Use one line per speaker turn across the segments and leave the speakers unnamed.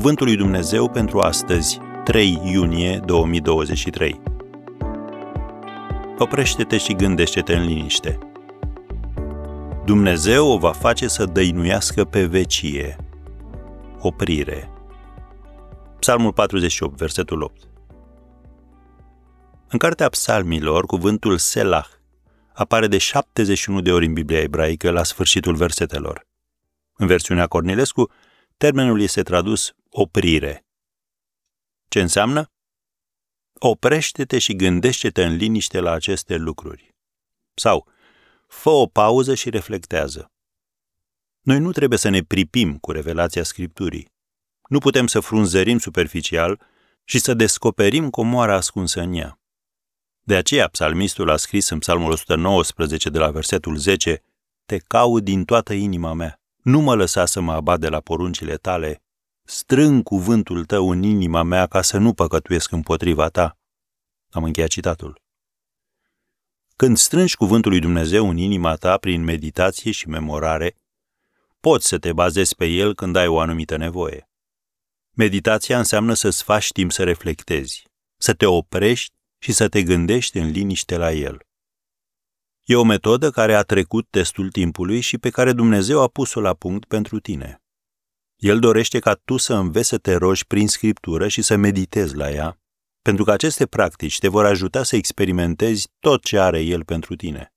Cuvântul lui Dumnezeu pentru astăzi, 3 iunie 2023. Oprește-te și gândește-te în liniște. Dumnezeu o va face să dăinuiască pe vecie. Oprire. Psalmul 48, versetul 8. În cartea psalmilor, cuvântul Selah apare de 71 de ori în Biblia ebraică la sfârșitul versetelor. În versiunea Cornilescu, termenul este tradus oprire. Ce înseamnă? Oprește-te și gândește-te în liniște la aceste lucruri. Sau, fă o pauză și reflectează. Noi nu trebuie să ne pripim cu revelația Scripturii. Nu putem să frunzărim superficial și să descoperim comoara ascunsă în ea. De aceea psalmistul a scris în psalmul 119 de la versetul 10, Te caut din toată inima mea, nu mă lăsa să mă abat de la poruncile tale, strâng cuvântul tău în inima mea ca să nu păcătuiesc împotriva ta. Am încheiat citatul. Când strângi cuvântul lui Dumnezeu în inima ta prin meditație și memorare, poți să te bazezi pe el când ai o anumită nevoie. Meditația înseamnă să-ți faci timp să reflectezi, să te oprești și să te gândești în liniște la el. E o metodă care a trecut testul timpului și pe care Dumnezeu a pus-o la punct pentru tine. El dorește ca tu să înveți să te rogi prin scriptură și să meditezi la ea, pentru că aceste practici te vor ajuta să experimentezi tot ce are El pentru tine.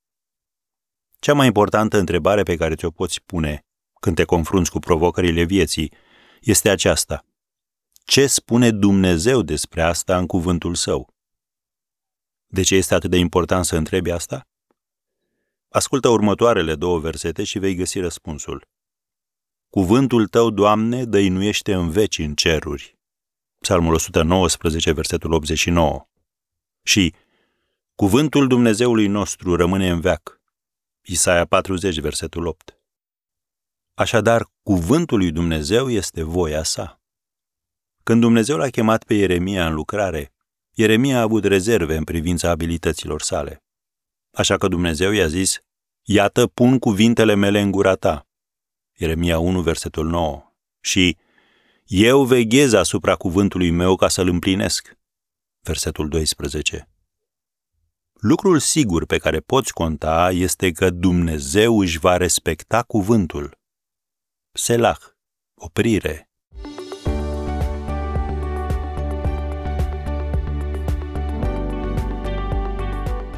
Cea mai importantă întrebare pe care ți-o poți pune când te confrunți cu provocările vieții este aceasta. Ce spune Dumnezeu despre asta în cuvântul său? De ce este atât de important să întrebi asta? Ascultă următoarele două versete și vei găsi răspunsul. Cuvântul tău, Doamne, dăinuiește în veci în ceruri. Psalmul 119, versetul 89. Și Cuvântul Dumnezeului nostru rămâne în veac. Isaia 40, versetul 8. Așadar, cuvântul lui Dumnezeu este voia sa. Când Dumnezeu l-a chemat pe Ieremia în lucrare, Ieremia a avut rezerve în privința abilităților sale. Așa că Dumnezeu i-a zis, Iată, pun cuvintele mele în gura ta. Ieremia 1, versetul 9. Și eu veghez asupra cuvântului meu ca să-l împlinesc. Versetul 12. Lucrul sigur pe care poți conta este că Dumnezeu își va respecta cuvântul. Selah, oprire.